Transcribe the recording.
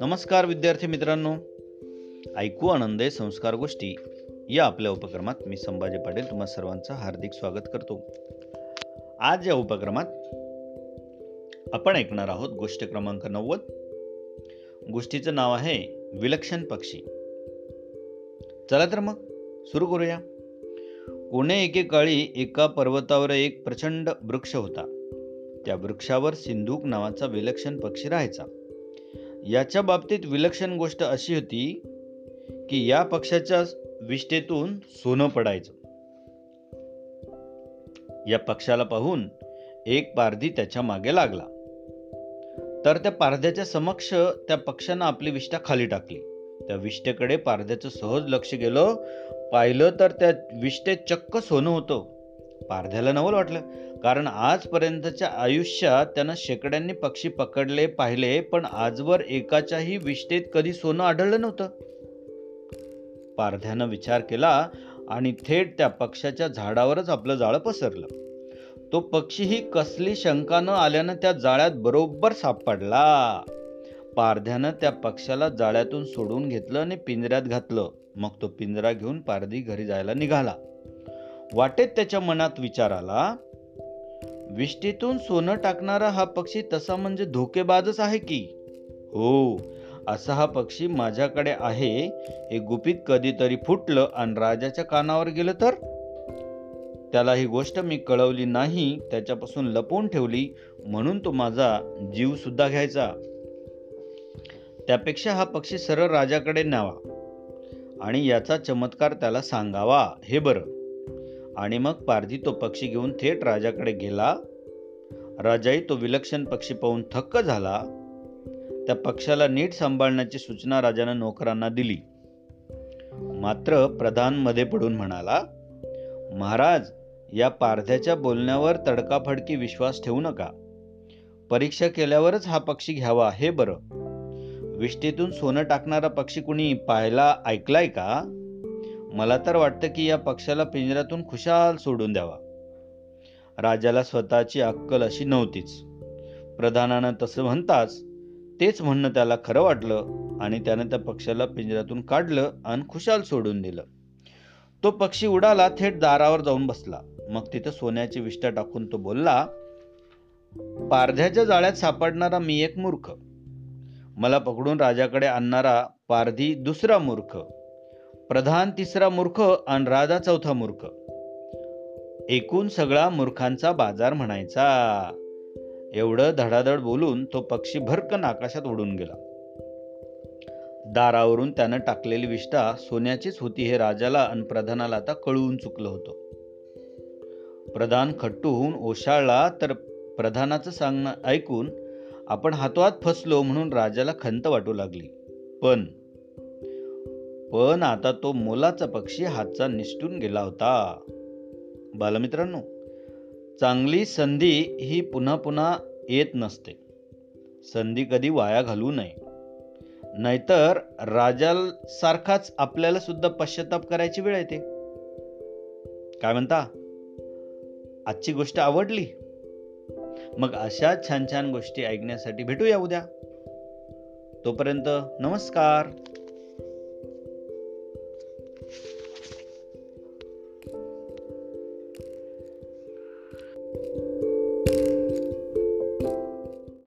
नमस्कार विद्यार्थी मित्रांनो. ऐकू आनंद संस्कार गोष्टी या आपल्या उपक्रमात मी संभाजी पाटील तुम्हा सर्वांचं हार्दिक स्वागत करतो. आज या उपक्रमात आपण ऐकणार आहोत गोष्ट क्रमांक नव्वद. गोष्टीचं नाव आहे विलक्षण पक्षी. चला तर मग सुरू करूया. कोणे एकेकाळी एका पर्वतावर एक प्रचंड वृक्ष होता. त्या वृक्षावर सिंधूक नावाचा विलक्षण पक्षी राहायचा. याच्या बाबतीत विलक्षण गोष्ट अशी होती की या पक्षाच्या विष्ठेतून सोनं पडायचं. या पक्षाला पाहून एक पारधी त्याच्यामागे लागला. तर त्या पारध्याच्या समक्ष त्या पक्षानं आपली विष्ठा खाली टाकली. त्या विष्टेकडे पारध्याचं सहज लक्ष गेलं. पाहिलं तर त्या विष्ठेत चक्क सोनं होतं. पारध्याला नवल वाटलं. कारण आजपर्यंतच्या आयुष्यात त्यानं शेकड्यांनी पक्षी पकडले पाहिले पण आजवर एकाच्याही विष्ठेत कधी सोनं आढळलं नव्हतं. पारध्यानं विचार केला आणि थेट त्या पक्षाच्या झाडावरच आपलं जाळं पसरलं. तो पक्षीही कसली शंका न आल्यानं त्या जाळ्यात बरोबर सापडला पारध्यानं त्या पक्षाला जाळ्यातून सोडून घेतलं आणि पिंजऱ्यात घातलं. मग तो पिंजरा घेऊन पारधी घरी जायला निघाला. वाटेत त्याच्या मनात विचार आला विष्टीतून सोनं टाकणारा हा पक्षी तसा म्हणजे धोकेबाजच आहे की? हो असा हा पक्षी माझ्याकडे आहे. हे गुपित कधीतरी फुटलं आणि राजाच्या कानावर गेलं तर? त्याला ही गोष्ट मी कळवली नाही. त्याच्यापासून लपवून ठेवली. म्हणून तो माझा जीव सुद्धा घ्यायचा. त्यापेक्षा हा पक्षी सरळ राजाकडे न्यावा आणि याचा चमत्कार त्याला सांगावा हे बरं. आणि मग पारधी तो पक्षी घेऊन थेट राजाकडे गेला. राजाही तो विलक्षण पक्षी पाहून थक्क झाला. त्या पक्षाला नीट सांभाळण्याची सूचना राजानं नोकरांना दिली. मात्र प्रधानमध्ये पडून म्हणाला महाराज या पारध्याच्या बोलण्यावर तडकाफडकी विश्वास ठेवू नका. परीक्षा केल्यावरच हा पक्षी घ्यावा हे बरं. विष्ठेतून सोनं टाकणारा पक्षी कुणी पाहायला ऐकलाय का? मला तर वाटतं की या पक्षाला पिंजऱ्यातून खुशाल सोडून द्यावा. राजाला स्वतःची अक्कल अशी नव्हतीच. प्रधानानं तसं म्हणताच तेच म्हणणं त्याला खरं वाटलं आणि त्यानं त्या पक्षाला पिंजऱ्यातून काढलं आणि खुशाल सोडून दिलं. तो पक्षी उडाला थेट दारावर जाऊन बसला. मग तिथं सोन्याची विष्ठा टाकून तो बोलला पारध्याच्या जाळ्यात सापडणारा मी एक मूर्ख. मला पकडून राजाकडे आणणारा पारधी दुसरा मूर्ख प्रधान तिसरा मूर्ख आणि राजा चौथा मूर्ख. एकूण सगळा मूर्खांचा बाजार म्हणायचा. एवढं धडाधड बोलून तो पक्षी भरकन आकाशात उडून गेला. दारावरून त्यानं टाकलेली विष्ठा सोन्याचीच होती हे राजाला आणि प्रधानाला आता कळवून चुकलं होतं. प्रधान खट्टू होऊन ओशाळला तर प्रधानाचं सांगणं ऐकून आपण हातोहात फसलो म्हणून राजाला खंत वाटू लागली. पण पण आता तो मोलाचा पक्षी हातचा निष्ठून गेला होता. बालमित्रांनो चांगली संधी ही पुन्हा पुन्हा येत नसते. संधी कधी वाया घालू नये. नाहीतर राजासारखाच आपल्याला सुद्धा पश्चाताप करायची वेळ येते. काय म्हणता? आजची गोष्ट आवडली? मग अशा छान छान गोष्टी ऐकण्यासाठी भेटूया उद्या. तोपर्यंत नमस्कार.